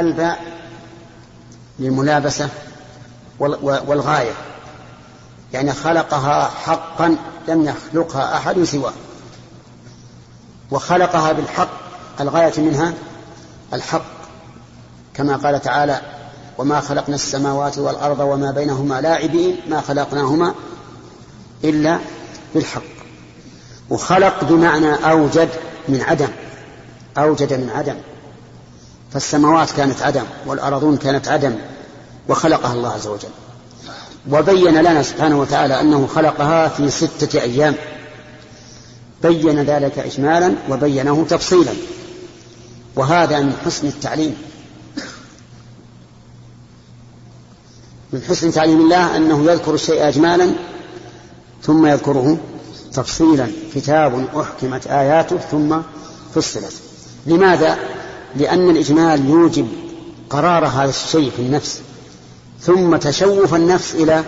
الباء للملابسة والغاية. يعني خلقها حقا لم يخلقها أحد سواه. وخلقها بالحق. الغاية منها الحق. كما قال تعالى وما خلقنا السماوات والأرض وما بينهما لاعبين ما خلقناهما إلا بالحق. وخلق بمعنى أوجد من عدم. أوجد من عدم. فالسماوات كانت عدم والأرضون كانت عدم وخلقها الله عز وجل. وبين لنا سبحانه وتعالى أنه خلقها في ستة أيام. بين ذلك إجمالا وبينه تفصيلا. وهذا من حسن التعليم. من حسن تعليم الله أنه يذكر الشيء أجمالا ثم يذكره تفصيلا. كتاب أحكمت آياته ثم فصلت. لماذا؟ لأن الإجمال يوجب قرار هذا الشيء في النفس. ثم تشوف النفس إلى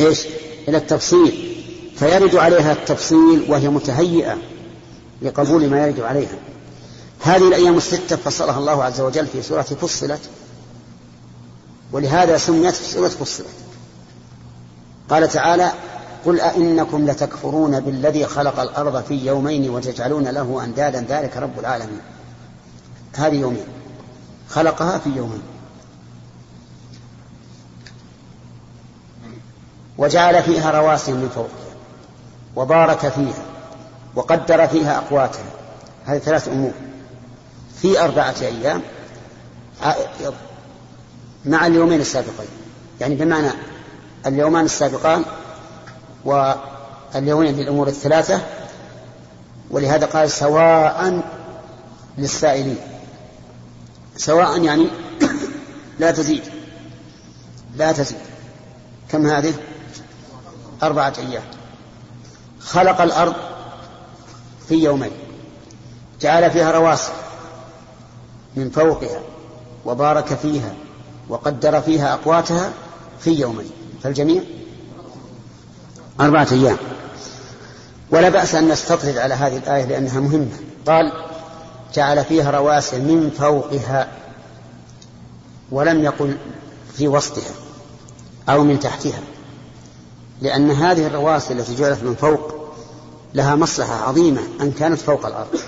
إيش؟ إلى التفصيل. فيرد عليها التفصيل وهي متهيئة لقبول ما يرد عليها. هذه الأيام الستة فصلها الله عز وجل في سورة فصلت. ولهذا سميت سورة فصلت. قال تعالى قل أئنكم لتكفرون بالذي خلق الأرض في يومين وتجعلون له أندادا. ذلك رب العالمين. هذه يومين. خلقها في يومين. وجعل فيها رواسي من فوقها وبارك فيها وقدر فيها أقواتها. هذه ثلاث أمور. في أربعة أيام مع اليومين السابقين. يعني بمعنى اليومان السابقان واليومين للأمور الثلاثة ولهذا قال سواء للسائلين. سواء يعني لا تزيد لا تزيد. كم هذه؟ أربعة أيام. خلق الأرض في يومين. جعل فيها رواسي من فوقها وبارك فيها وقدر فيها أقواتها في يومين. فالجميع؟ أربعة أيام. ولا بأس أن نستطرد على هذه الآية لأنها مهمة. قال جعل فيها رواسي من فوقها ولم يقل في وسطها أو من تحتها لأن هذه الرواسي التي جعلت من فوق لها مصلحة عظيمة أن كانت فوق الأرض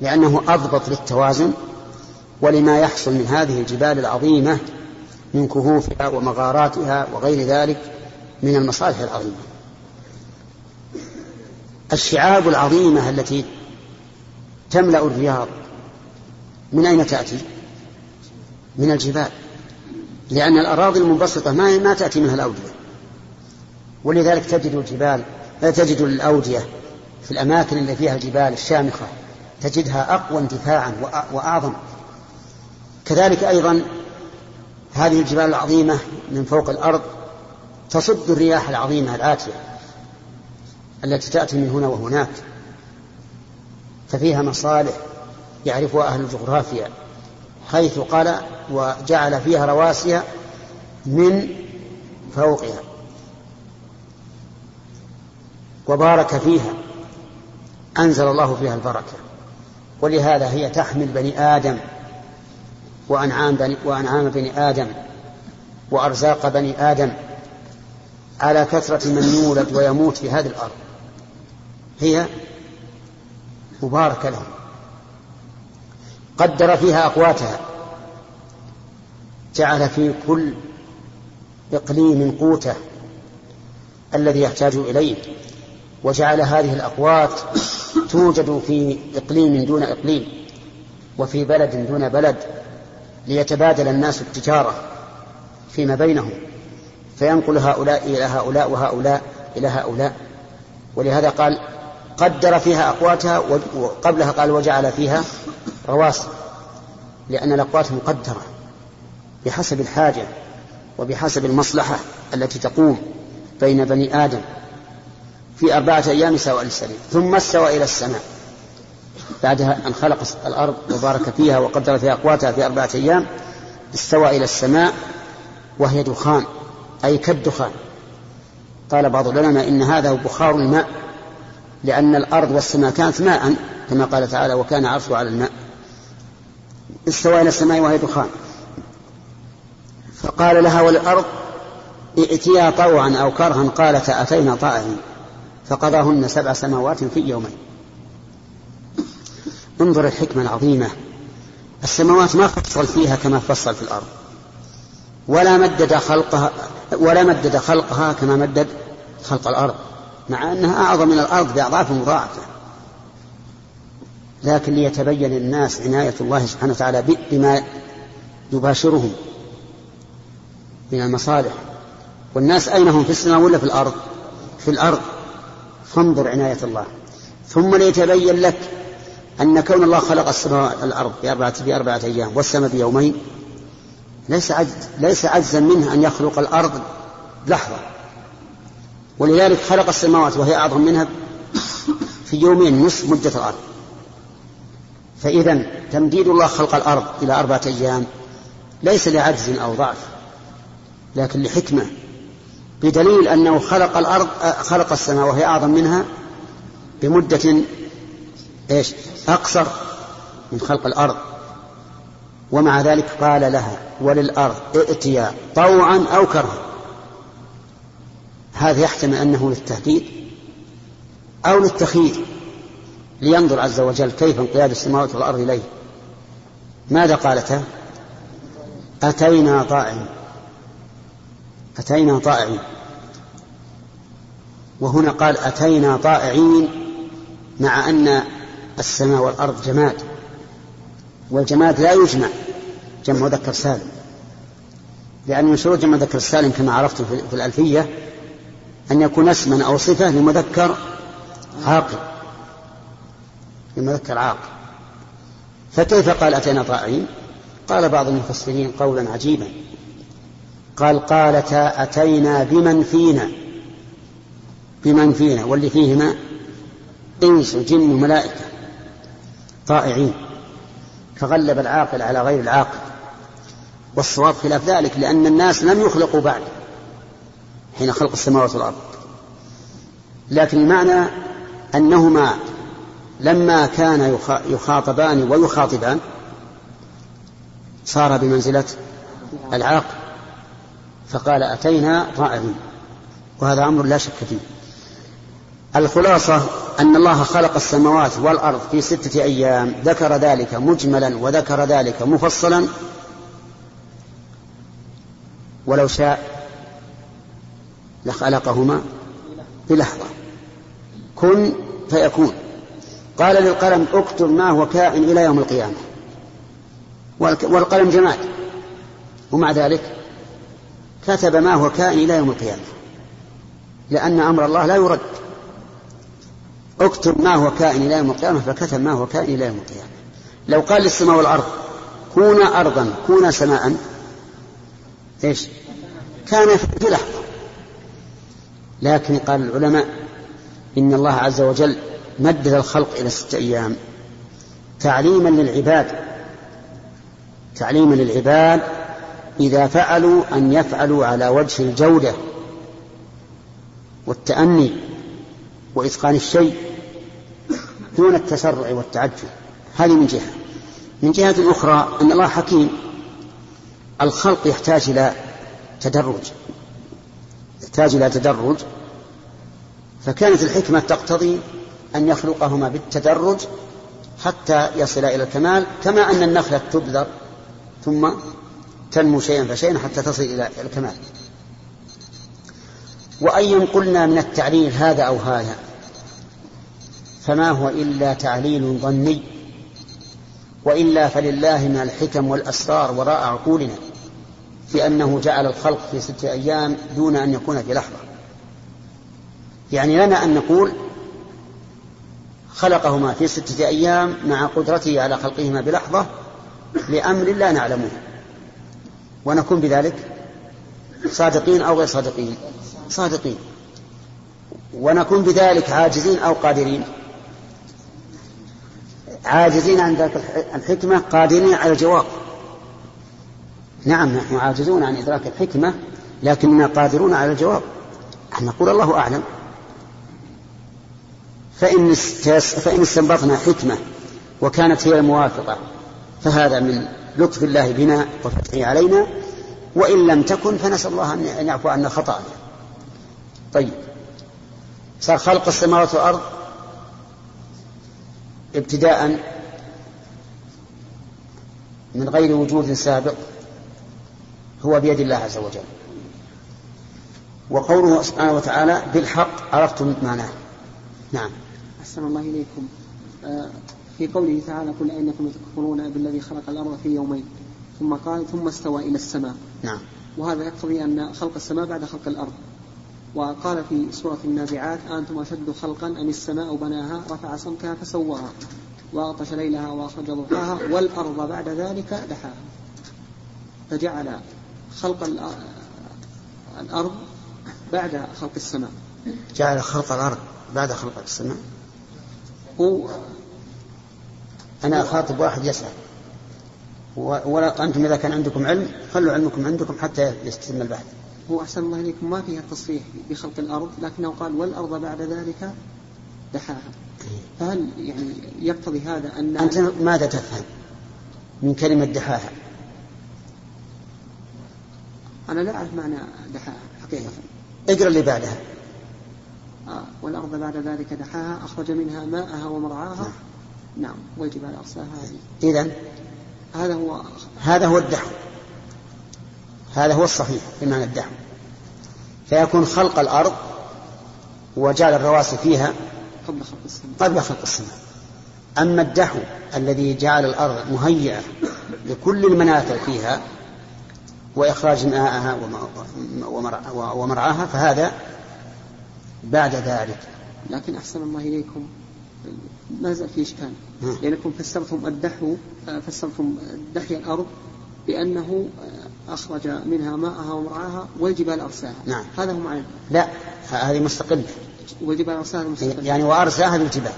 لأنه أضبط للتوازن ولما يحصل من هذه الجبال العظيمة من كهوفها ومغاراتها وغير ذلك من المصالح العظيمة. الشعاب العظيمة التي تملأ الرياض. من أين تأتي؟ من الجبال. لأن الأراضي المنبسطة ما ما تأتي منها الأودية. ولذلك تجد الجبال تجد الأودية في الأماكن اللي فيها الجبال الشامخة. تجدها أقوى انتفاعا وأعظم. كذلك أيضا هذه الجبال العظيمة من فوق الأرض تصد الرياح العظيمة الآتية التي تأتي من هنا وهناك. ففيها مصالح يعرفها أهل الجغرافيا حيث قال وجعل فيها رواسي من فوقها وبارك فيها أنزل الله فيها البركة. ولهذا هي تحمل بني آدم وأنعام بني, وأنعام بني آدم وأرزاق بني آدم على كثرة من يولد ويموت في هذه الأرض. هي مباركة لهم. قدر فيها أقواتها. جعل في كل إقليم قوته الذي يحتاج إليه. وجعل هذه الأقوات توجد في إقليم دون إقليم وفي بلد دون بلد ليتبادل الناس التجارة فيما بينهم. فينقل هؤلاء إلى هؤلاء وهؤلاء إلى هؤلاء. ولهذا قال قدر فيها أقواتها وقبلها قال وجعل فيها رواسي لأن الأقوات مقدرة بحسب الحاجة وبحسب المصلحة التي تقوم بين بني آدم في أربعة أيام سواء للسبيل ثم استوى إلى السماء. بعدها أن خلق الأرض وبارك فيها وقدر فيها أقواتها في أربعة أيام استوى إلى السماء وهي دخان أي كالدخان. قال بعض العلماء إن هذا بخار الماء لأن الأرض والسماء كانت ماء كما قال تعالى وكان عرشه على الماء. استوى إلى السماء وهي دخان. فقال لها وللأرض ائتيا طوعا أو كرها قالتا أتينا طائعين. فقضاهن سبع سماوات في يومين. انظر الحكمة العظيمة. السماوات ما فصل فيها كما فصل في الأرض. ولا مدد خلقها ولا مدد خلقها كما مدد خلق الأرض. مع أنها أعظم من الأرض بأضعاف مضاعفة. لكن ليتبين للناس عناية الله سبحانه وتعالى بما يباشرهم من المصالح. والناس أين هم؟ في السماء ولا في الأرض؟ في الأرض. فانظر عناية الله. ثم ليتبين لك أن كون الله خلق السماء الأرض بأربعة, بأربعة أيام والسماء بيومين ليس عجز ليس عجزا منه أن يخلق الأرض لحظة. ولذلك خلق السماوات وهي أعظم منها في يومين نصف مدة الأرض. فإذا تمديد الله خلق الأرض إلى أربعة أيام ليس لعجز أو ضعف لكن لحكمة. بدليل أنه خلق الأرض خلق السماء وهي أعظم منها بمدة إيش؟ أقصر من خلق الأرض. ومع ذلك قال لها وللأرض ائتيا طوعا أو كرها. هذا يحتمل أنه للتهديد أو للتخيير لينظر عز وجل كيف انقياد السماوات والأرض إليه. ماذا قالتا أتينا طائعين. أتينا طائعين. وهنا قال أتينا طائعين مع أن السماء والأرض جماد والجماد لا يجمع جمع مذكر سالم. لأن من شروط جمع مذكر السالم كما عرفت في الألفية أن يكون اسما أو صفة لمذكر عاقل. لمذكر عاقل. فكيف قال أتينا طائعين قال بعض المفسرين قولا عجيبا. قال قالتا أتينا بمن فينا. بمن فينا واللي فيهما إنس وجن وملائكة طائعين. فغلب العاقل على غير العاقل. والصواب خلاف ذلك لأن الناس لم يخلقوا بعد. حين خلق السماوات والأرض. لكن المعنى أنهما لما كان يخاطبان ويخاطبان صار بمنزلة العاقل فقال أتينا طائعين وهذا أمر لا شك فيه. الخلاصة أن الله خلق السماوات والأرض في ستة أيام. ذكر ذلك مجملا وذكر ذلك مفصلا. ولو شاء لخلقهما بلحظة. كن فيكون. قال للقلم اكتب ما هو كائن إلى يوم القيامة. والقلم جماد. ومع ذلك كتب ما هو كائن إلى يوم القيامة. لأن أمر الله لا يرد. اكتب ما هو كائن إلى يوم القيامة فكتب ما هو كائن إلى يوم القيامة. لو قال للسماء والأرض كونا أرضا كونا سماء إيش؟ كان في لحظة. لكن قال العلماء إن الله عز وجل مدد الخلق إلى ستة أيام. تعليما للعباد تعليما للعباد إذا فعلوا أن يفعلوا على وجه الجودة والتأني وإتقان الشيء دون التسرع والتعجل. هذه من جهة. من جهة أخرى أن الله حكيم. الخلق يحتاج إلى تدرج. يحتاج إلى تدرج فكانت الحكمة تقتضي أن يخلقهما بالتدرج حتى يصل إلى الكمال كما أن النخلة تبذر ثم تنمو شيئا فشيئا حتى تصل إلى الكمال. وأي قلنا من التعليل هذا أو هذا فما هو إلا تعليل ظني وإلا فلله من الحكم والأسرار وراء عقولنا. في أنه جعل الخلق في ستة أيام دون أن يكون في لحظة. يعني لنا أن نقول خلقهما في ستة أيام مع قدرته على خلقهما بلحظة لأمر لا نعلمه. ونكون بذلك صادقين أو غير صادقين. صادقين. ونكون بذلك عاجزين أو قادرين. عاجزين عن ذلك الحكمة قادرين على الجواب. نعم نحن عاجزون عن إدراك الحكمة لكننا قادرون على الجواب. نقول الله أعلم. فإن فإن استنبطنا حكمة وكانت هي الموافقة فهذا من لطف الله بنا وفتحه علينا. وإن لم تكن فنسأل الله أن يعفو عنا خطأنا. طيب. صار خلق السماوات والأرض ابتداء من غير وجود سابق. هو بيد الله عز وجل. وقوله سبحانه وتعالى بالحق عرفتم معناه. نعم. أحسن الله إليكم. آه، في قوله تعالى قل أئنكم تكفرون بالذي خلق الأرض في يومين. ثم قال ثم استوى إلى السماء. نعم. وهذا يقتضي أن خلق السماء بعد خلق الأرض. وقال في سورة النازعات أنتم أشد خلقا أم السماء بناها؟ رفع سمكها فسواها. وأغطش ليلها وأخرج ضحاها. والأرض بعد ذلك دحاها. فجعل خلق الأرض بعد خلق السماء. جعل خلق الأرض بعد خلق السماء. هو أنا أخاطب واحد يسأل ولا أنتم إذا كان عندكم علم خلوا علمكم عندكم حتى يستتم البحث. هو أحسن الله إليكم. ما فيها تصريح بخلق الأرض لكنه قال والأرض بعد ذلك دحاها. فهل يعني يقتضي هذا أن أنت ماذا تفهم من كلمة دحاها؟ أنا لا أعرف معنى دحاها حقيقة. اقرأ اللي بعدها. آه والأرض بعد ذلك دحاها أخرج منها ماءها ومرعاها. نعم, نعم والجبال أرساها إذا هذا هو هذا هو الدحو. هذا هو الصحيح بمعنى الدحو. فيكون خلق الأرض وجعل الرواسي فيها قبل خلق السماء. قبل خلق السماء. أما الدحو الذي جعل الأرض مهيئة لكل المنافع فيها وإخراج ماءها ومرعاها فهذا بعد ذلك. لكن أحسن الله إليكم. ما زال في إشكال. لأنكم فسرتم الدحو فسرتم دحي الأرض بأنه أخرج منها ماءها ومرعاها والجبال أرساها. نعم. هذا هو معنى. لا هذه مستقلة والجبال أرساها مستقلة يعني وأرساها بالجبال.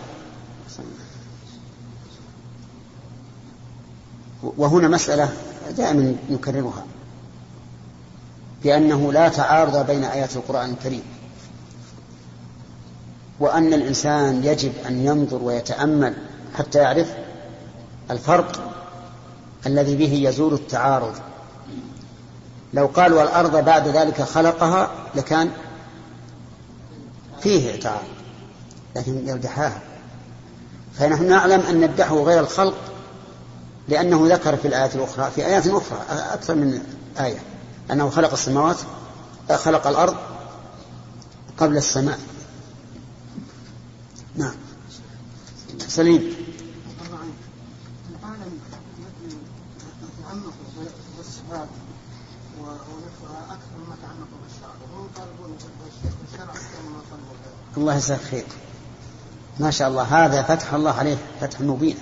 وهنا مسألة دائما نكررها. بأنه لا تعارض بين آيات القرآن الكريم. وأن الإنسان يجب أن ينظر ويتأمل حتى يعرف الفرق الذي به يزول التعارض. لو قال والأرض بعد ذلك خلقها لكان فيه تعارض لكن يردحاها فنحن نعلم أن الدحو غير الخلق لأنه ذكر في الآيات الأخرى في آيات أخرى أكثر من آية. أنه خلق السماوات خلق الأرض قبل السماء. نعم. سليم. الله يجزاك خير. ما شاء الله. هذا فتح الله عليه فتح مبين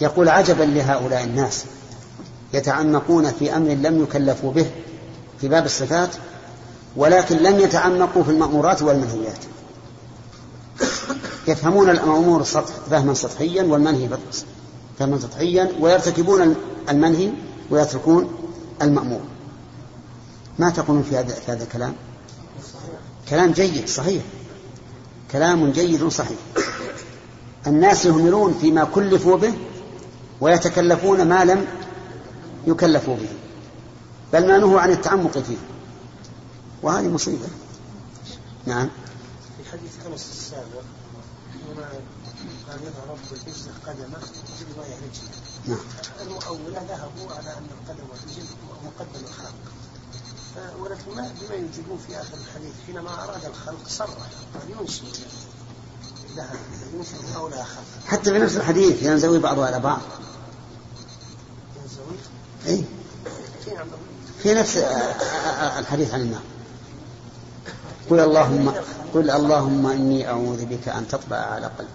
يقول عجبا لهؤلاء الناس يتعمقون في أمر لم يكلفوا به في باب الصفات ولكن لم يتعمقوا في المأمورات والمنهيات. يفهمون الأمور سطح فهما سطحيا والمنهي فهما سطحيا ويرتكبون المنهي ويتركون المأمور. ما تقولون في هذا في هذا الكلام؟ كلام جيد صحيح. كلام جيد صحيح. الناس يهملون فيما كلفوا به ويتكلفون ما لم يكلفوا به. بل ما نهوا عن التعمق فيه. وهذه مصيبة. نعم. في حديث أنس السابق قال يضع رب العزة قدمه في رواية رجله نعم. المؤولة ذهبوا على أن القدم والرجل مقدم الخلق. ولكن ما بما يوجدون في آخر الحديث حينما أراد الخلق صرح قال ينشئ لها ينشئ لا خلق. حتى في نفس الحديث ينزوي بعضها على بعض. ينزوي؟ أي في نفس الحديث عن النار. قل اللهم قل اللهم إني أعوذ بك أن تطبع على قلبي.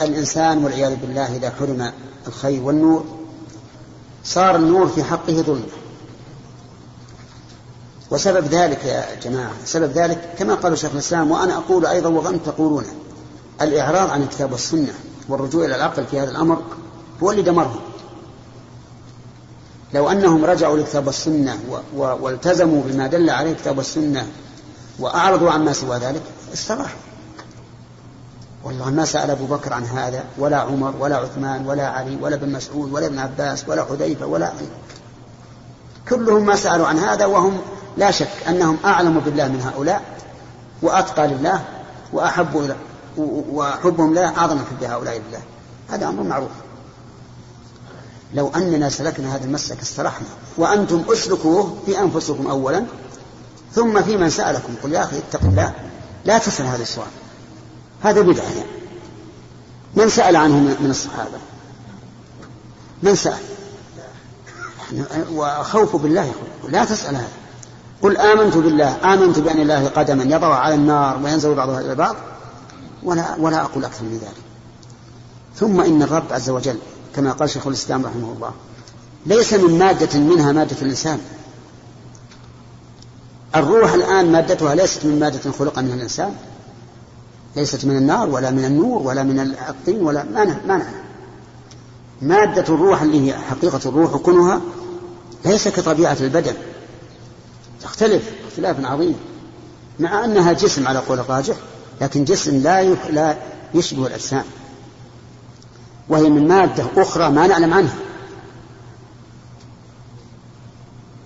الإنسان والعياذ بالله إذا حرم الخير والنور صار النور في حقه ظلمة وسبب ذلك يا جماعة سبب ذلك كما قال شيخ الإسلام وأنا أقول أيضا وأنتم تقولون الإعراض عن الكتاب والسنة والرجوع إلى العقل في هذا الأمر هو اللي دمرهم. لو أنهم رجعوا للكتاب والسنة والتزموا بما دل عليه الكتاب والسنة وأعرضوا عما سوى ذلك استراحوا. والله ما سأل أبو بكر عن هذا ولا عمر ولا عثمان ولا علي ولا ابن مسعود ولا ابن عباس ولا حذيفة ولا كلهم ما سألوا عن هذا وهم لا شك أنهم أعلم بالله من هؤلاء وأتقى لله وأحب وحبهم له أعظم حب هؤلاء لله. هذا أمر معروف. لو أننا سلكنا هذا المسلك استرحنا وأنتم أسلكوه في أنفسكم أولا ثم في من سألكم قل يا أخي اتق الله لا تسأل هذا السؤال. هذا بدعة يعني. من سأل عنه من الصحابة؟ من سأل؟ وخوف بالله لا تسأل هذا. قل آمنت بالله آمنت بأن الله قدما يضع على النار وينزل بعضها إلى بعض ولا ولا أقول أكثر من ذلك. ثم إن الرب عز وجل كما قال شيخ الإسلام رحمه الله. ليس من مادة منها مادة الإنسان. الروح الآن مادتها ليست من مادة خلق منها الإنسان. ليست من النار ولا من النور ولا من الطين ولا ما ما مادة الروح اللي هي حقيقة الروح وكنها ليس كطبيعة البدن. تختلف اختلاف عظيم. مع أنها جسم على قول الراجح لكن جسم لا لا يشبه الأجسام. وهي من مادة أخرى ما نعلم عنها.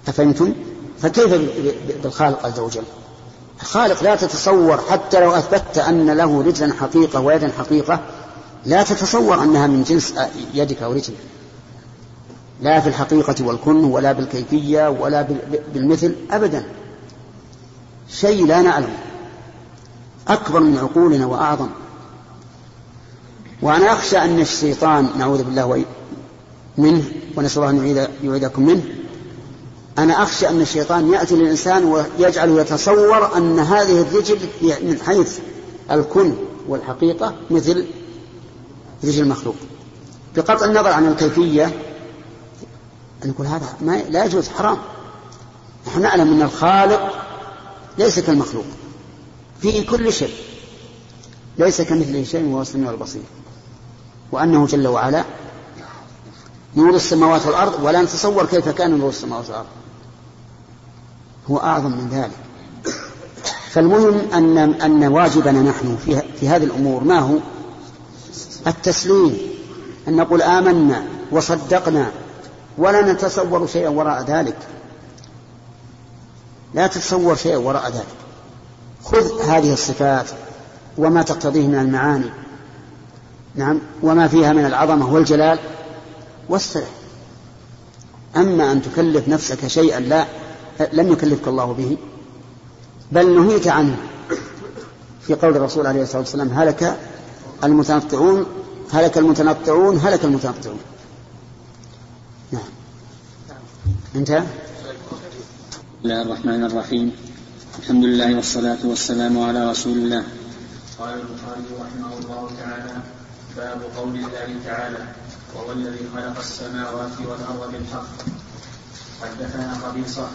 أفهمتم؟ فكيف بالخالق عز وجل؟ الخالق لا تتصور حتى لو أثبتت أن له رجلا حقيقة ويدا حقيقة لا تتصور أنها من جنس يدك أو رجلك. لا في الحقيقة والكن ولا بالكيفية ولا بالمثل أبدا. شيء لا نعلم. أكبر من عقولنا وأعظم. وأنا أخشى أن الشيطان نعوذ بالله منه ونسأل الله أن يعيدكم منه. أنا أخشى أن الشيطان يأتي للإنسان ويجعله يتصور أن هذه الرجل من حيث الكن والحقيقة مثل رجل المخلوق. بقطع النظر عن الكيفية أن نقول هذا ما لا يجوز حرام. نحن نعلم أن الخالق ليس كالمخلوق في كل شيء ليس كمثله شيء وهو السميع البصير. وأنه جل وعلا نور السماوات والأرض ولا نتصور كيف كان نور السماوات والأرض. هو أعظم من ذلك. فالمهم أن أن واجبنا نحن في, في هذه الأمور. ما هو؟ التسليم. أن نقول آمنا وصدقنا ولا نتصور شيئا وراء ذلك. لا تتصور شيئا وراء ذلك. خذ هذه الصفات وما تقتضيه من المعاني. نعم. وما فيها من العظمة والجلال واسترح أما أن تكلف نفسك شيئا لا لم يكلفك الله به بل نهيت عنه. في قول الرسول عليه الصلاة والسلام هلك المتنطعون هلك المتنطعون هلك المتنطعون. نعم. انتهى بسم الله الرحمن الرحيم. الحمد لله والصلاة والسلام على رسول الله. قال البخاري رحمه الله تعالى باب قول الله تعالى وهو الذي خلق السماوات والأرض بالحق حدثنا قبيصة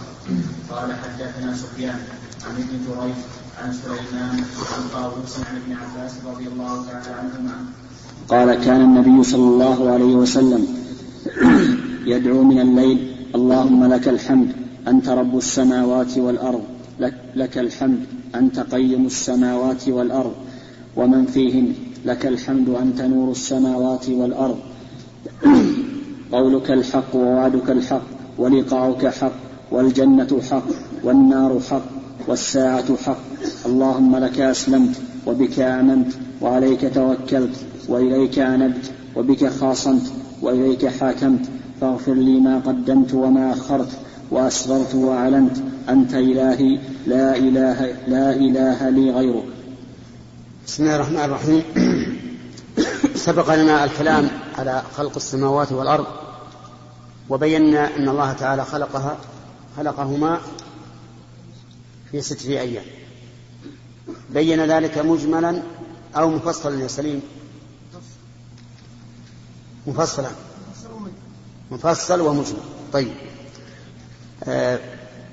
قال حدثنا سفيان عن ابن جريج عن سليمان عن طاووس عن ابن عباس رضي الله تعالى عنهما. قال كان النبي صلى الله عليه وسلم يدعو من الليل اللهم لك الحمد أنت رب السماوات والأرض لك, لك الحمد أنت قيم السماوات والأرض ومن فيهن لك الحمد أنت نور السماوات والأرض. قولك الحق ووعدك الحق ولقاؤك حق والجنة حق والنار حق والساعة حق. اللهم لك أسلمت وبك آمنت وعليك توكلت وإليك أنبت وبك خاصمت وإليك حاكمت. فاغفر لي ما قدمت وما أخرت وأسررت وأعلنت. أنت إلهي لا إله لا إله لي غيرك. بسم الله الرحمن الرحيم. سبق لنا الكلام على خلق السماوات والأرض وبينا أن الله تعالى خلقها خلقهما في ستة أيام. بين ذلك مجملا أو مفصلا يا سليم؟ مفصلا. مفصل ومجمل. طيب. آه،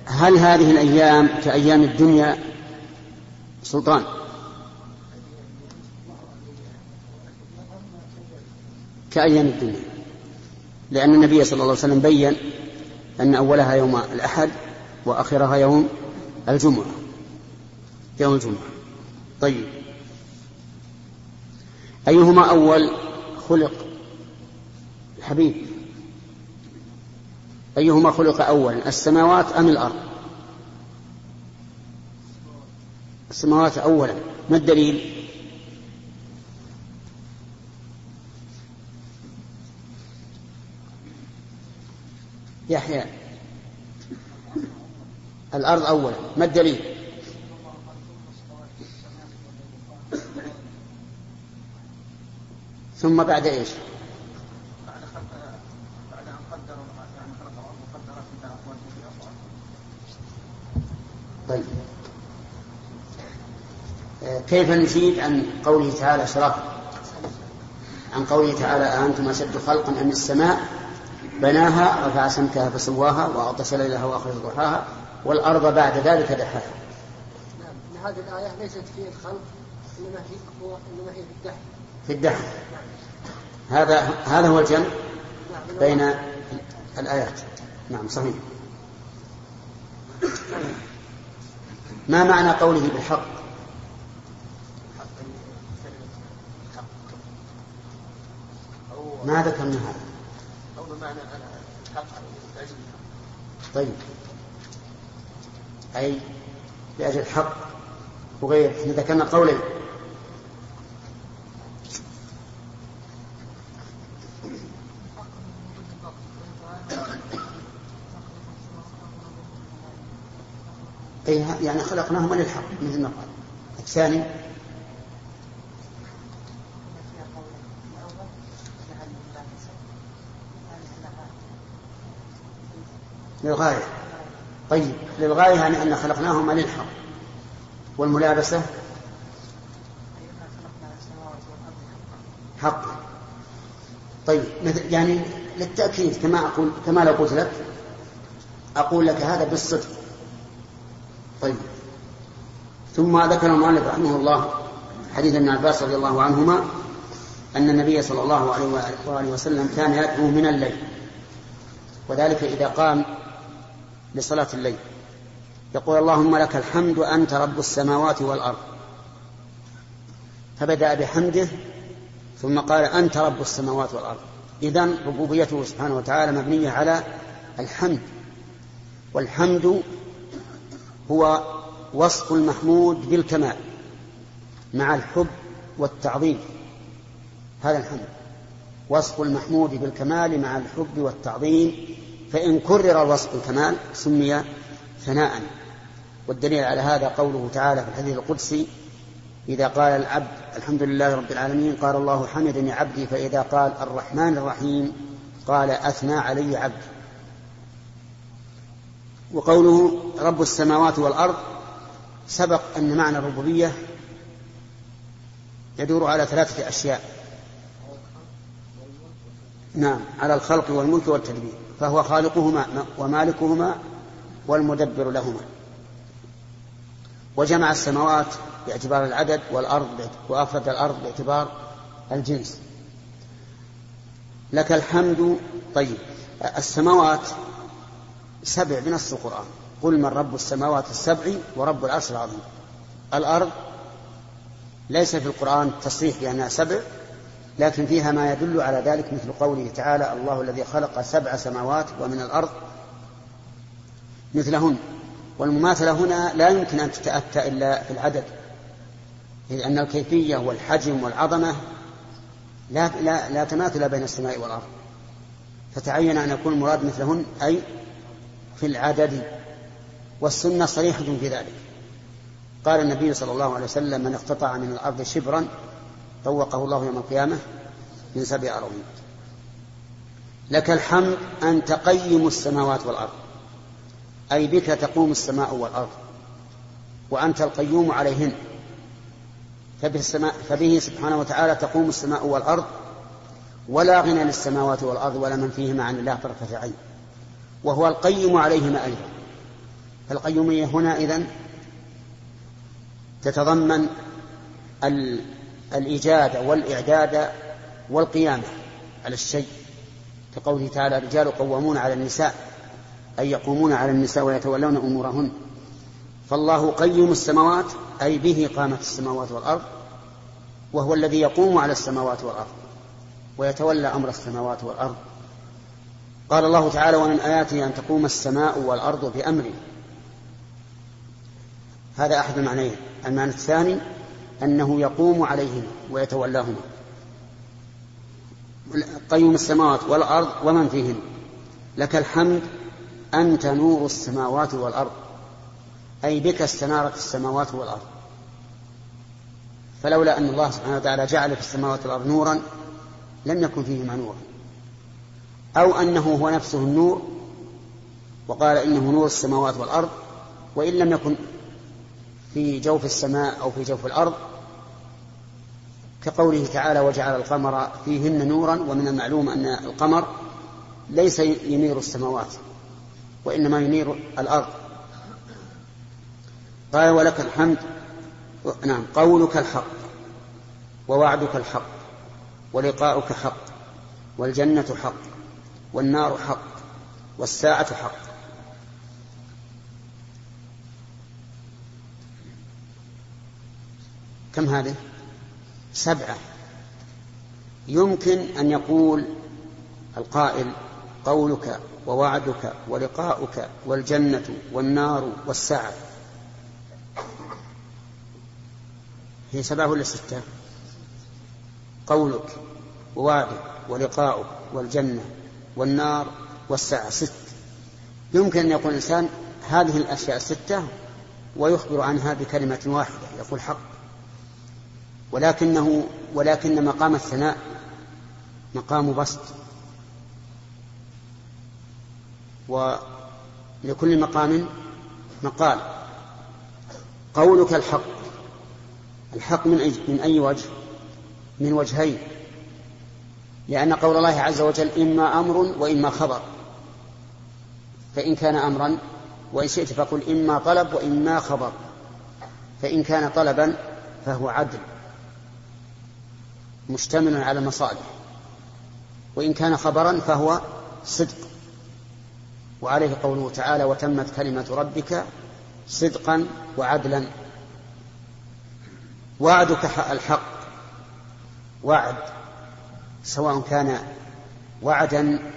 هل هذه الأيام كأيام الدنيا سلطان؟ كأيام الدنيا. لأن النبي صلى الله عليه وسلم بين أن أولها يوم الأحد وآخرها يوم الجمعة. يوم الجمعة. طيب. أيهما أول خلق الحبيب؟ أيهما خلق أولا السماوات أم الأرض؟ السماوات أولا. ما الدليل؟ يحيى. الأرض أولا. ما الدليل؟ ثم بعد اقواتها طيب. آه، كيف نجيب عن قوله تعالى شرف عن قوله تعالى أأنتم أشد خلقا أم السماء؟ بناها رفع سمكها فسواها وأغطش ليلها وأخرج ضحاها والأرض بعد ذلك دحاها. نعم هذه الآية ليست في الخلق إنما هي إنما هي في الدحر. في الدحر. هذا هذا هو الجمع بين الآيات. نعم صحيح. ما معنى قوله بالحق؟ ما ذكرنا هذا أو بمعنى الحق طيب. أي لأجل الحق وغير إحنا ذكرنا قولين. أي يعني خلقناهما للحق مثل ما قال. الثاني للغاية. طيب للغاية يعني أن خلقناهما للحق. والملابسة؟ حق. طيب يعني للتأكيد كما أقول كما لو قلت لك أقول لك هذا بالصدق. طيب. ثم ذكر المؤلف رحمه الله حديث ابن عباس رضي الله عنهما أن النبي صلى الله عليه وآله وسلم كان يدعو من الليل. وذلك إذا قام لصلاة الليل. يقول اللهم لك الحمد أنت رب السماوات والأرض. فبدأ بحمده ثم قال أنت رب السماوات والأرض. إذا ربوبيته سبحانه وتعالى مبنية على الحمد. والحمد هو وصف المحمود بالكمال مع الحب والتعظيم. هذا الحمد. وصف المحمود بالكمال مع الحب والتعظيم فإن كرر الوصف بالكمال سمي ثناء. والدليل على هذا قوله تعالى في الحديث القدسي إذا قال العبد الحمد لله رب العالمين قال الله حمدني عبدي فإذا قال الرحمن الرحيم قال أثنى علي عبدي وقوله رب السماوات والأرض سبق أن معنى الربوبية يدور على ثلاثة أشياء. نعم على الخلق والملك والتدبير. فهو خالقهما ومالكهما والمدبر لهما. وجمع السماوات باعتبار العدد والأرض وأفرد الأرض باعتبار الجنس. لك الحمد طيب السماوات سبع بنص القرآن. قل من رب السماوات السبع ورب العرش العظيم. الأرض ليس في القرآن تصريح بأنها سبع لكن فيها ما يدل على ذلك مثل قوله تعالى الله الذي خلق سبع سماوات ومن الأرض مثلهن والمماثلة هنا لا يمكن أن تتأتى إلا في العدد إذ أن الكيفية والحجم والعظمة لا, لا, لا تماثل بين السماء والأرض. فتعين أن يكون المراد مثلهن أي في العدد والسنة صريحة في ذلك. قال النبي صلى الله عليه وسلم من اقتطع من الأرض شبرا طوقه الله يوم القيامة من سبع أراضين. لك الحمد أنت قيم السماوات والأرض أي بك تقوم السماء والأرض وأنت القيوم عليهن. فبه, السماء فبه سبحانه وتعالى تقوم السماء والأرض ولا غنى للسماوات والأرض ولا من فيهما عن الله طرفة عين. وهو القيم عليهما أيضا. فالقيومية هنا إذن تتضمن الإيجاد والإعداد والقيامة على الشيء. كقوله تعالى الرجال قوامون على النساء أي يقومون على النساء ويتولون أمورهن. فالله قيم السماوات أي به قامت السماوات والأرض وهو الذي يقوم على السماوات والأرض ويتولى أمر السماوات والأرض. قال الله تعالى ومن آياته أن تقوم السماء والأرض بأمره. هذا أحد المعنيين. المعنى الثاني أنه يقوم عليهما ويتولاهما. قيوم السماوات والأرض ومن فيهن. لك الحمد أنت نور السماوات والأرض. أي بك استنارت السماوات والأرض. فلولا أن الله سبحانه وتعالى جعل في السماوات والأرض نورا لم يكن فيهما نورا. أو أنه هو نفسه النور وقال إنه نور السماوات والأرض وإن لم يكن في جوف السماء أو في جوف الأرض كقوله تعالى وجعل القمر فيهن نورا ومن المعلوم أن القمر ليس ينير السماوات وإنما ينير الأرض. قال ولك الحمد نعم قولك الحق ووعدك الحق ولقاؤك حق والجنة حق والنار حق والساعة حق. كم هذه؟ سبعة. يمكن أن يقول القائل قولك ووعدك ولقاؤك والجنة والنار والساعة. هي سبعة ولا ستة؟ قولك ووعدك ولقاؤك والجنة والنار والساعة. ست. يمكن أن يقول الإنسان هذه الأشياء الستة ويخبر عنها بكلمة واحدة يقول حق. ولكنه ولكن مقام الثناء مقام بسط. ولكل مقام مقال. قولك الحق. الحق من أي, من أي وجه؟ من وجهين. لأن قول الله عز وجل إما أمر وإما خبر. فإن كان أمرا وإن شئت فقل إما طلب وإما خبر. فإن كان طلبا فهو عدل. مشتمل على المصالح وإن كان خبرا فهو صدق. وعليه قوله تعالى وتمت كلمة ربك صدقا وعدلا. وعدك الحق. وعد. سواء كان وعدا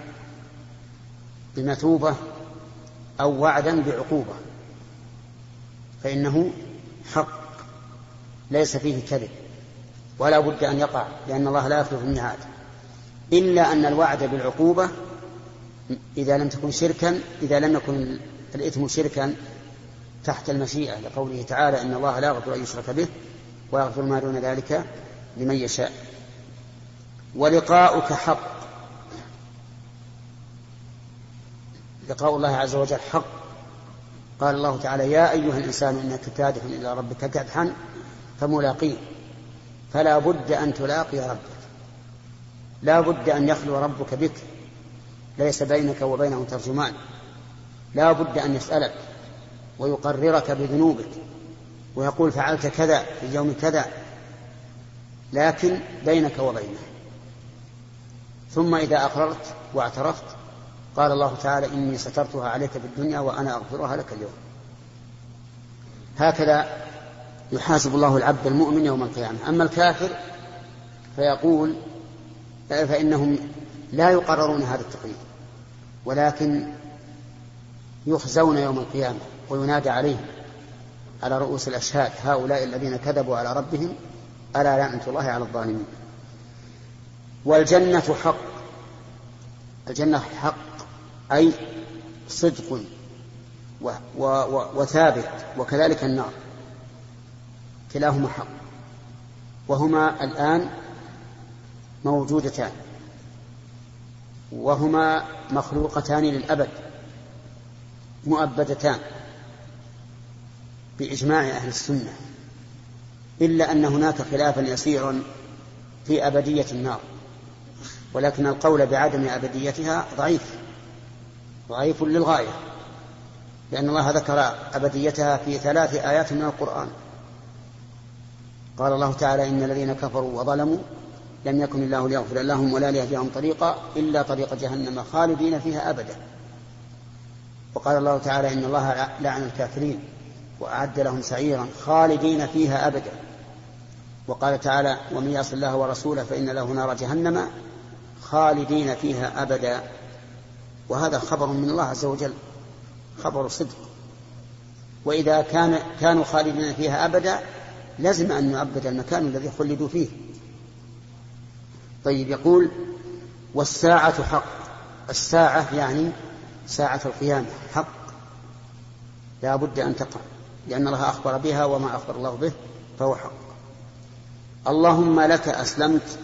بمثوبة أو وعدا بعقوبة. فإنه حق. ليس فيه كذب. ولا بد أن يقع لأن الله لا يخلف الميعاد. إلا أن الوعد بالعقوبة إذا لم تكن شركا إذا لم يكن الإثم شركا تحت المشيئة لقوله تعالى إن الله لا يغفر أن يشرك به ويغفر ما دون ذلك لمن يشاء. ولقاؤك حق. لقاء الله عز وجل حق. قال الله تعالى يا أيها الإنسان إنك كادح إلى ربك كدحا فملاقيه. فلا بد أن تلاقي ربك. لا بد أن يخلو ربك بك. ليس بينك وبينه ترجمان. لا بد أن يسألك ويقررك بذنوبك ويقول فعلت كذا في اليوم كذا. لكن بينك وبينه. ثم إذا أقررت واعترفت قال الله تعالى إني سترتها عليك في الدنيا وأنا أغفرها لك اليوم. هكذا يحاسب الله العبد المؤمن يوم القيامة. أما الكافر فيقول فإنهم لا يقررون هذا التقرير ولكن يخزون يوم القيامة وينادى عليهم على رؤوس الأشهاد هؤلاء الذين كذبوا على ربهم ألا لعنة الله على الظالمين. والجنة حق الجنة حق أي صدق وثابت وكذلك النار. كلاهما حق. وهما الآن موجودتان. وهما مخلوقتان للأبد. مؤبدتان. بإجماع أهل السنة. إلا أن هناك خلافا يسيرا في أبدية النار. ولكن القول بعدم أبديتها ضعيف. ضعيف للغاية. لأن الله ذكر أبديتها في ثلاث آيات من القرآن. قال الله تعالى إن الذين كفروا وظلموا لم يكن الله ليغفر لهم ولا ليهديهم طريقا إلا طريق جهنم خالدين فيها أبدا. وقال الله تعالى إن الله لعن الكافرين وأعد لهم سعيرا خالدين فيها أبدا. وقال تعالى ومن يعص الله ورسوله فإن له نار جهنم خالدين فيها أبدا. وهذا خبر من الله عز وجل خبر صدق. وإذا كان كانوا خالدين فيها أبدا لزم أن يعبد المكان الذي خلدوا فيه. طيب يقول والساعة حق. الساعة يعني ساعة القيامة حق. لا بد أن تقع لأن الله أخبر بها وما أخبر الله به فهو حق. اللهم لك أسلمت.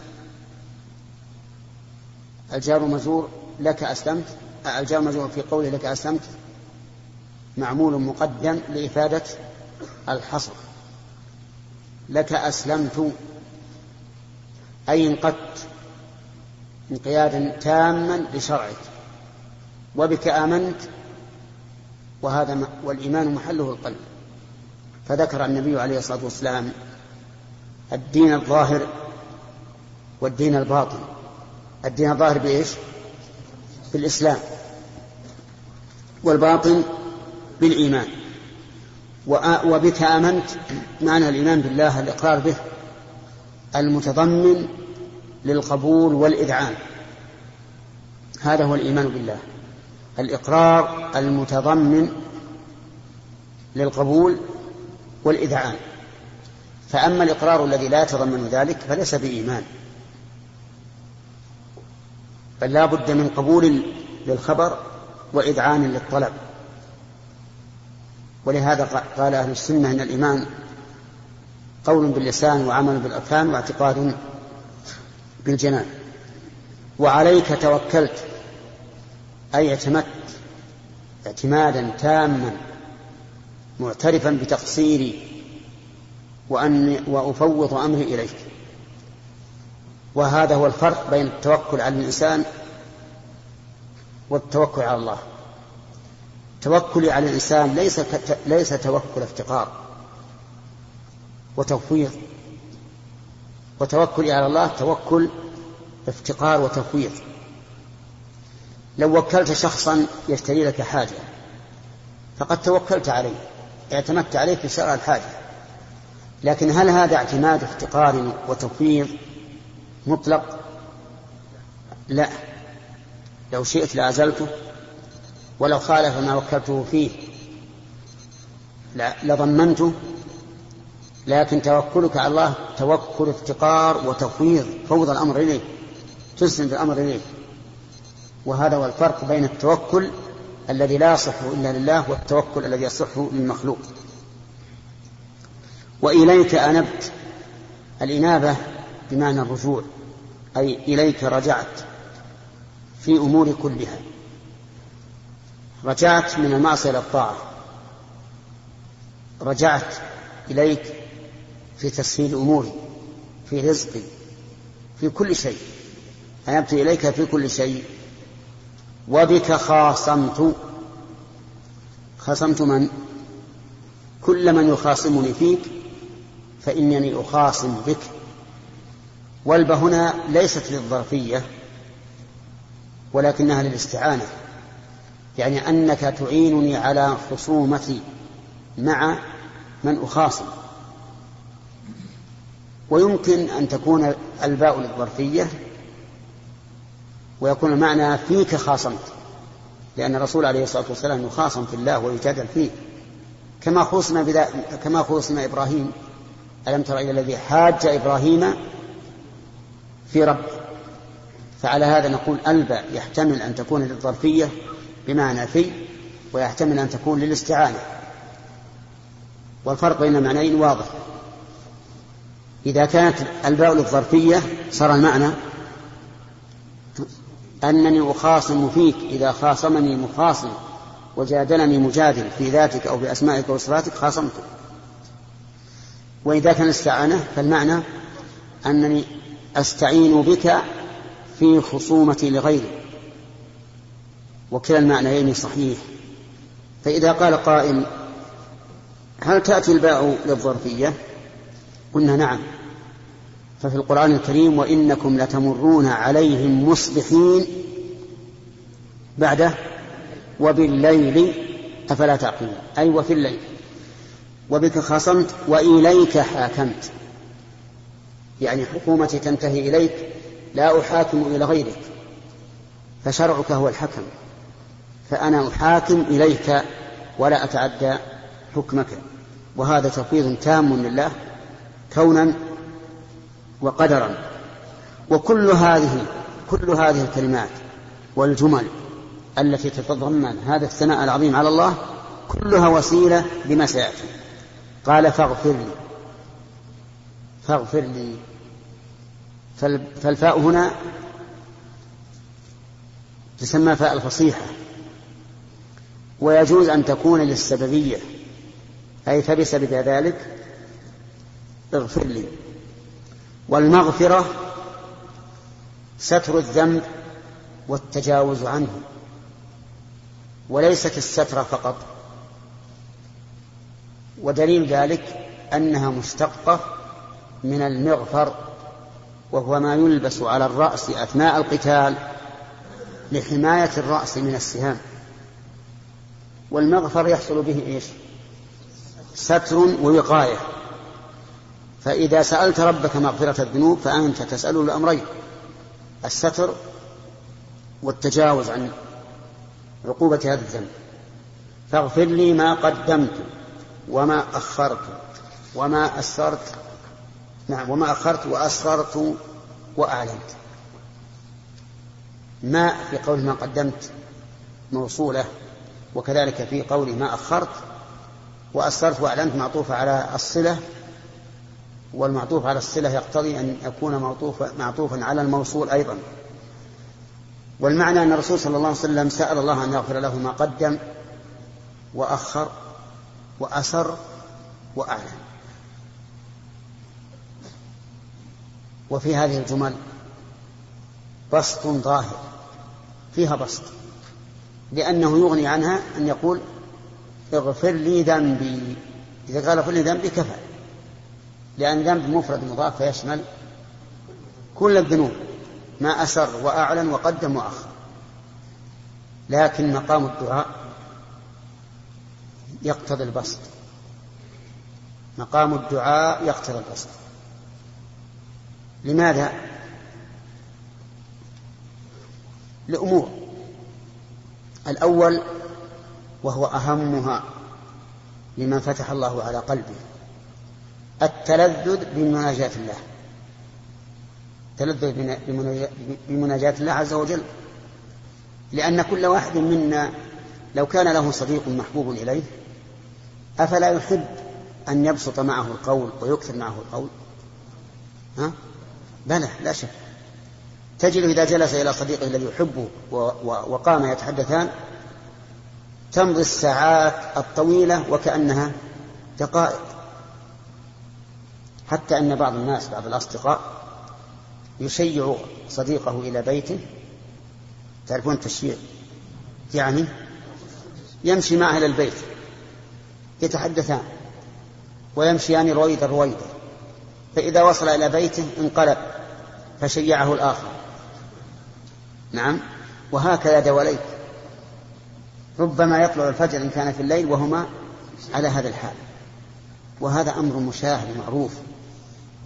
الجار مزور لك أسلمت. الجار مزور في قوله لك أسلمت معمول مقدم لإفادة الحصر. لك أسلمت أي انقدت انقيادا تاما لشرعك وبك آمنت وهذا والإيمان محله القلب. فذكر النبي عليه الصلاة والسلام الدين الظاهر والدين الباطن. الدين الظاهر بإيش؟ بالإسلام والباطن بالإيمان. وبك آمنت. معنى الإيمان بالله الإقرار به المتضمن للقبول والإذعان. هذا هو الإيمان بالله. الإقرار المتضمن للقبول والإذعان. فأما الإقرار الذي لا يتضمن ذلك فليس بإيمان. بل لا بد من قبول للخبر وإذعان للطلب. ولهذا قال أهل السنة أن الإيمان قول باللسان وعمل بالأركان واعتقاد بالجنان. وعليك توكلت أي اعتمدت اعتمادا تاما معترفا بتقصيري وأن وأفوض أمري إليك. وهذا هو الفرق بين التوكل على الإنسان والتوكل على الله. توكلي على الإنسان ليس ليس توكل افتقار وتفويض وتوكلي على الله توكل افتقار وتفويض لو وكلت شخصا يشتري لك حاجة فقد توكلت عليه اعتمدت عليه في شرع الحاجة. لكن هل هذا اعتماد افتقار وتفويض مطلق؟ لا. لو شئت لعزلته ولو خالف ما وكلته فيه. لضمنته لكن توكلك على الله توكل افتقار وتفويض فوض الأمر إليه تسند الأمر إليه. وهذا هو الفرق بين التوكل الذي لا يصح إلا لله والتوكل الذي يصح للمخلوق. وإليك أنبت الإنابة بمعنى الرجوع أي إليك رجعت في أمور كلها. رجعت من المعصية إلى الطاعة. رجعت إليك في تسهيل أموري في رزقي في كل شيء. أنبت إليك في كل شيء. وبك خاصمت. خاصمت من؟ كل من يخاصمني فيك فإنني أخاصم بك. والب هنا ليست للظرفية ولكنها للاستعانة. يعني أنك تعينني على خصومتي مع من أخاصم. ويمكن أن تكون الباء للظرفية ويكون المعنى فيك خاصمت لأن الرسول عليه الصلاة والسلام يخاصم في الله ويجادل فيه. كما بذا كما خوصم إبراهيم ألم تر إلى الذي حاج إبراهيم في ربه؟ فعلى هذا نقول الباء يحتمل أن تكون للظرفية بمعنى في ويحتمل أن تكون للاستعانة. والفرق بين المعنيين واضح. إذا كانت الباء للظرفية صار المعنى أنني أخاصم فيك إذا خاصمني مخاصم وجادلني مجادل في ذاتك أو بأسمائك وصفاتك خاصمته وإذا كان استعانة فالمعنى أنني أستعين بك في خصومتي لغيري وكلا المعنيين صحيح. فإذا قال قائل هل تأتي الباء للظرفية؟ قلنا نعم. ففي القرآن الكريم وإنكم لتمرون عليهم مصبحين بعده وبالليل أفلا تعقلون؟ أي وفي الليل. وبك خصمت وإليك حاكمت. يعني حكومتي تنتهي إليك لا أحاكم إلى غيرك. فشرعك هو الحكم. فأنا أحاكم إليك ولا أتعدى حكمك. وهذا تفويض تام لله كونا وقدرا. وكل هذه كل هذه الكلمات والجمل التي تتضمن هذا الثناء العظيم على الله كلها وسيلة لما سيأتي. قال فاغفر لي. فاغفر لي. فالفاء هنا تسمى فاء الفصيحة. ويجوز أن تكون للسببية. أي فبسبب ذلك اغفر لي. والمغفرة ستر الذنب والتجاوز عنه. وليست الستر فقط. ودليل ذلك أنها مشتقة من المغفر وهو ما يلبس على الرأس أثناء القتال لحماية الرأس من السهام. والمغفر يحصل به إيش؟ ستر ووقاية. فإذا سألت ربك مغفرة الذنوب فأنت تسأله الأمرين الستر والتجاوز عن عقوبة هذا الذنب. فاغفر لي ما قدمت وما أخرت وما أسررت نعم وما أخرت وأسررت وأعلنت. ما في قول ما قدمت موصولة وكذلك في قول ما أخرت وأسررت وأعلنت معطوفة على الصلة والمعطوف على الصلة يقتضي أن يكون معطوف معطوفا على الموصول أيضا. والمعنى أن الرسول صلى الله عليه وسلم سأل الله أن يغفر له ما قدم وأخر وأسر وأعلن. وفي هذه الجمل بسط ظاهر فيها بسط. لأنه يغني عنها أن يقول اغفر لي ذنبي. إذا قال اغفر لي ذنبي كفى. لأن ذنب مفرد مضاف فيشمل كل الذنوب ما أسر وأعلن وقدم وأخر. لكن مقام الدعاء يقتضي البسط. مقام الدعاء يقتضي البسط. لماذا؟ لأمور. الأول وهو أهمها لمن فتح الله على قلبه التلذذ بمناجاة الله. التلذذ بمناجاة الله عز وجل. لأن كل واحد منا لو كان له صديق محبوب إليه أفلا يحب أن يبسط معه القول ويكثر معه القول؟ ها؟ بلى لا شك. تجد إذا جلس إلى صديقه الذي يحبه وقام يتحدثان تمضي الساعات الطويلة وكأنها دقائق. حتى أن بعض الناس بعض الأصدقاء يشيع صديقه إلى بيته. تعرفون التشييع؟ يعني يمشي معه إلى البيت يتحدثان ويمشيان رويدا رويدا. فإذا وصل إلى بيته انقلب فشيعه الآخر. نعم. وهكذا دواليك ربما يطلع الفجر إن كان في الليل وهما على هذا الحال. وهذا أمر مشاهد معروف.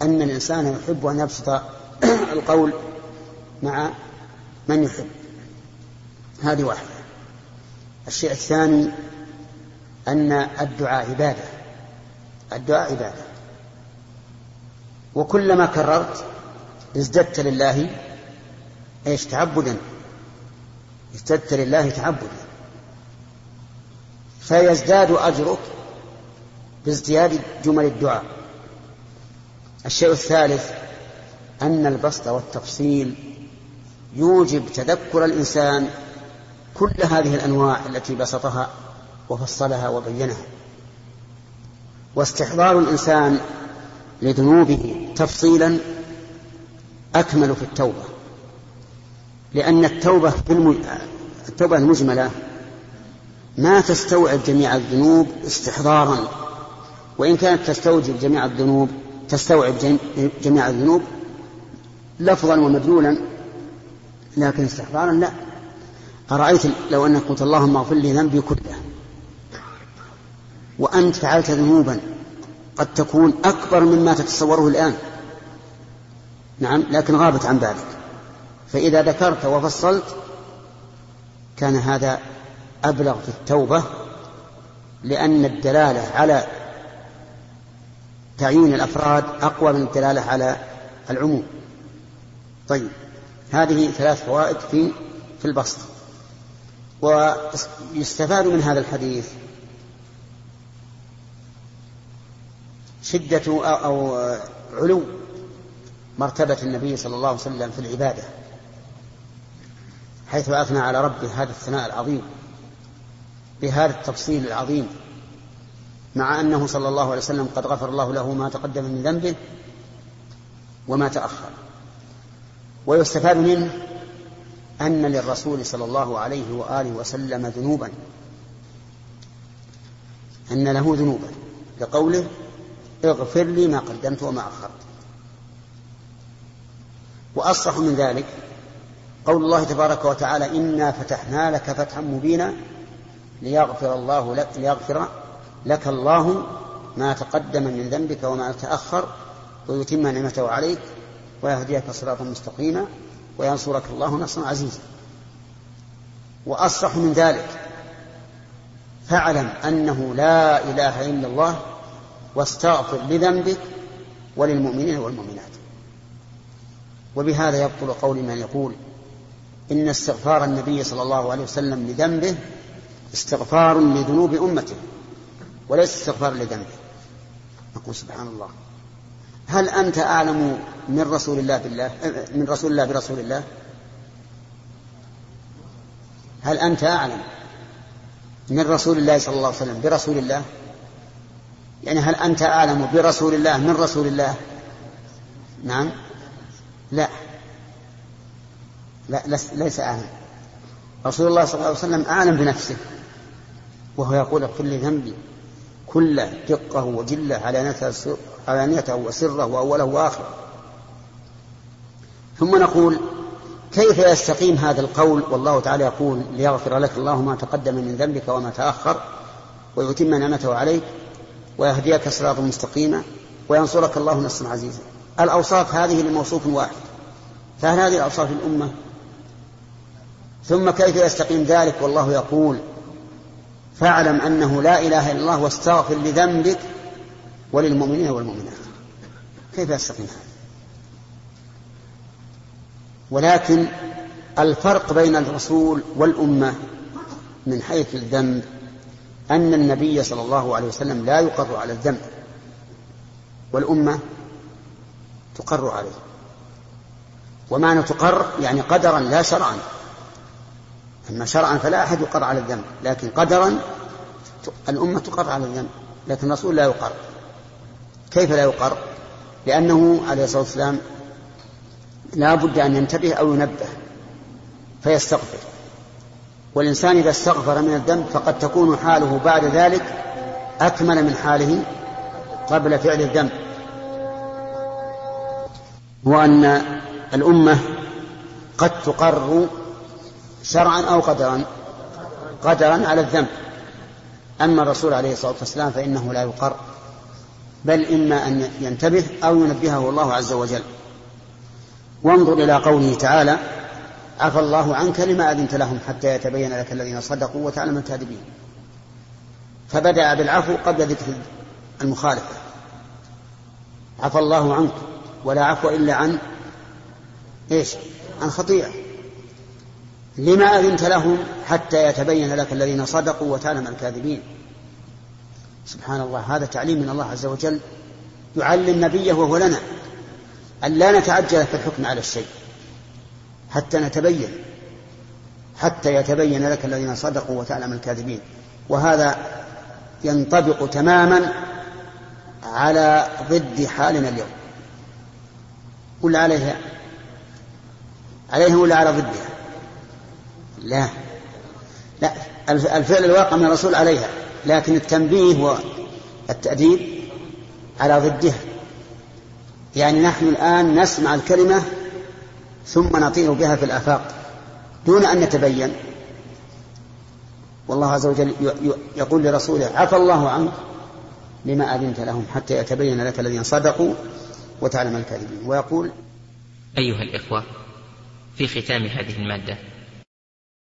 أن الإنسان يحب أن يبسط القول مع من يحب. هذه واحدة. الشيء الثاني أن الدعاء عبادة. الدعاء عبادة. وكلما كررت ازددت لله إيش تعبدا؟ ازددت لله تعبدا. فيزداد أجرك بازدياد جمل الدعاء. الشيء الثالث أن البسط والتفصيل يوجب تذكر الإنسان كل هذه الأنواع التي بسطها وفصلها وبينها. واستحضار الإنسان لذنوبه تفصيلا أكمل في التوبة. لأن التوبة التوبة المجملة ما تستوعب جميع الذنوب استحضارا. وإن كانت تستوجب جميع الذنوب تستوعب جميع الذنوب لفظا ومدلولا لكن استحضارا لا. أرأيت لو أنك قلت اللهم اغفر لي ذنبي كله وأنت فعلت ذنوبا قد تكون أكبر مما تتصوره الآن. نعم لكن غابت عن بالك. فإذا ذكرت وفصلت كان هذا أبلغ في التوبة لأن الدلالة على تعيين الأفراد أقوى من الدلالة على العموم. طيب هذه ثلاث فوائد في في البسط. ويستفاد من هذا الحديث شدة أو علو مرتبة النبي صلى الله عليه وسلم في العبادة. حيث أثنى على ربه هذا الثناء العظيم بهذا التفصيل العظيم. مع أنه صلى الله عليه وسلم قد غفر الله له ما تقدم من ذنبه وما تأخر. ويستفاد منه أن للرسول صلى الله عليه وآله وسلم ذنوبا أن له ذنوبا. لقوله اغفر لي ما قدمت وما أخرت. وأصرح من ذلك قول الله تبارك وتعالى إنا فتحنا لك فتحا مبينا ليغفر الله لك ليغفر لك الله ما تقدم من ذنبك وما تأخر ويتم نعمته عليك ويهديك صراطا مستقيما وينصرك الله نصرا عزيزا. وأصرح من ذلك. فاعلم أنه لا إله إلا الله واستغفر لذنبك وللمؤمنين والمؤمنات. وبهذا يبطل قول من يقول إن استغفار النبي صلى الله عليه وسلم لذنبه استغفار لذنوب أمته وليس استغفار لذنبه. نقول سبحان الله. هل أنت أعلم من رسول الله بالله من رسول الله برسول الله؟ هل أنت أعلم من رسول الله صلى الله عليه وسلم برسول الله؟ يعني هل أنت أعلم برسول الله من رسول الله؟ نعم. لا. لا ليس أعلم رسول الله صلى الله عليه وسلم أعلم بنفسه. وهو يقول اغفر لي ذنبي. كل دقة وجلة علانيته وسره وأوله وآخره. ثم نقول كيف يستقيم هذا القول؟ والله تعالى يقول ليغفر لك الله ما تقدم من ذنبك وما تأخر ويتم نعمته عليك ويهديك صراطا مستقيما وينصرك الله نصرا عزيزا. الأوصاف هذه لموصوف واحد. فهل هذه الأوصاف الأمة ثم كيف يستقيم ذلك؟ والله يقول فاعلم أنه لا إله إلا الله واستغفر لذنبك وللمؤمنين والمؤمنات. كيف يستقيم هذا؟ ولكن الفرق بين الرسول والأمة من حيث الذنب أن النبي صلى الله عليه وسلم لا يقر على الذنب والأمة تقر عليه. ومعنى تقر يعني قدرا لا شرعا. أما شرعا فلا أحد يقر على الذنب لكن قدرا الأمة تقر على الذنب لكن الرسول لا يقر. كيف لا يقر؟ لأنه عليه الصلاة والسلام لا بد أن ينتبه أو ينبه فيستغفر. والإنسان إذا استغفر من الذنب فقد تكون حاله بعد ذلك أكمل من حاله قبل فعل الذنب. وأن الأمة قد تقر شرعا أو قدرا قدرا على الذنب. أما الرسول عليه الصلاة والسلام فإنه لا يقر بل إما أن ينتبه أو ينبهه الله عز وجل. وانظر إلى قوله تعالى عفى الله عنك لما أذنت لهم حتى يتبين لك الذين صدقوا وتعلم الكاذبين. فبدأ بالعفو قبل ذكر المخالفة. عفى الله عنك ولا عفو إلا عن إيش؟ عن خطيئة. لما أذنت لهم حتى يتبين لك الذين صدقوا وتعلم الكاذبين. سبحان الله هذا تعليم من الله عز وجل يعلم نبيه وهو لنا أن لا نتعجل في الحكم على الشيء حتى نتبين حتى يتبين لك الذين صدقوا وتعلم الكاذبين. وهذا ينطبق تماما على ضد حالنا اليوم. ولا عليها عليها ولا على ضدها؟ لا. لا الفعل الواقع من الرسول عليها لكن التنبيه والتأديب على ضدها يعني نحن الآن نسمع الكلمة ثم نطير بها في الآفاق دون أن نتبين. والله عز وجل يقول لرسوله عفى الله عنك لما أذنت لهم حتى يتبين لك الذين صدقوا وتعلم الكاذبين. ويقول أيها الإخوة في ختام هذه المادة